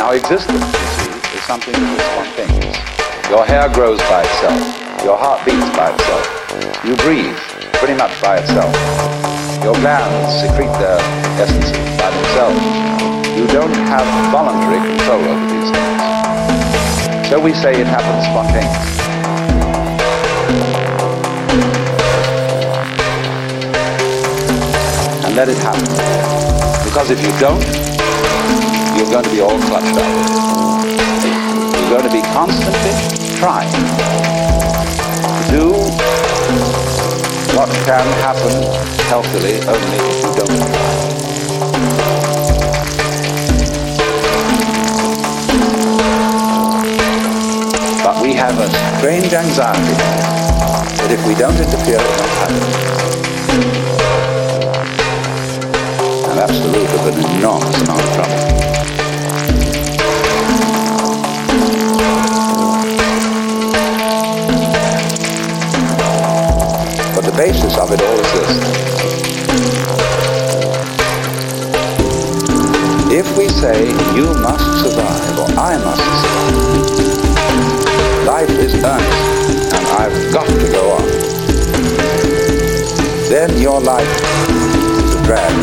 Now, existence, you see, is something that is spontaneous. Your hair grows by itself. Your heart beats by itself. You breathe pretty much by itself. Your glands secrete their essences by themselves. You don't have voluntary control over these things. So we say it happens spontaneously. And let it happen. Because if you don't, you're going to be all clutched up. You're going to be constantly trying to do what can happen healthily only if you don't try. But we have a strange anxiety that if we don't interfere, it won't happen. And that's the root of an enormous amount of trouble. Basis of it all is this. If we say you must survive or I must survive, life is earnest and I've got to go on, then your life is a drag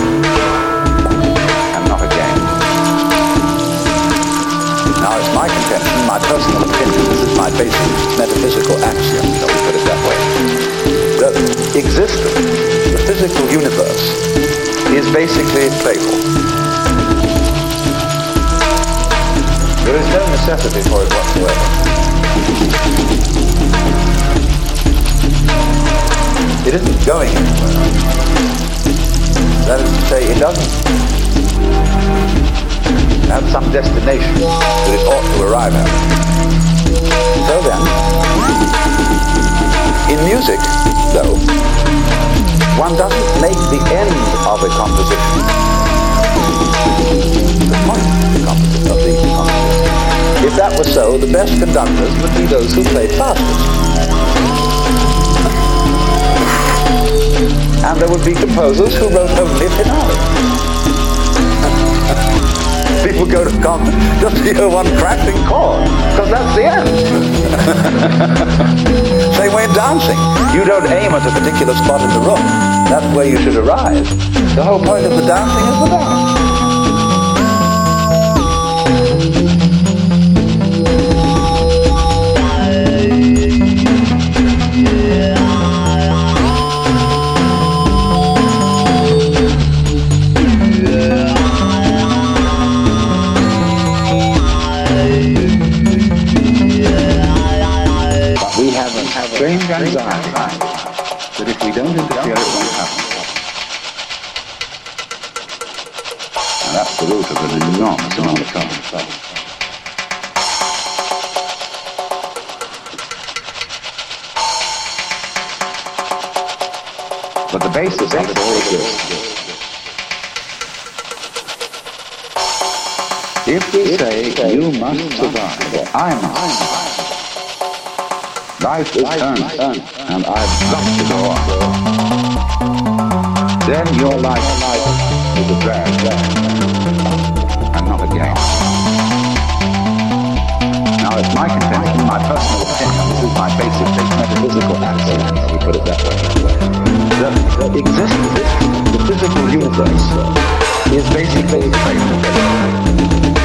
and not a game. Now it's my contention, my personal opinion, this is my basic metaphysical axiom, existence, the physical universe, is basically playful. There is no necessity for it whatsoever. It isn't going anywhere. That is to say, it doesn't have some destination that it ought to arrive at. So then, in music, though, one doesn't make the end of a composition the point of the composition. If that were so, the best conductors would be those who played fastest. And there would be composers who wrote only finales. People go to concert just to hear one crashing chord, because that's the end. Same way in dancing. You don't aim at a particular spot in the room. That's where you should arrive. The whole point of the dancing is the dance. Basis of all this. If we say you must survive, or I must life is earned, and I've got to go on, then your life is a drag, and not a game. Now, it's my contention, my personal opinion, this is my basic metaphysical axiom, we put it that way the existence, the physical universe, is basically a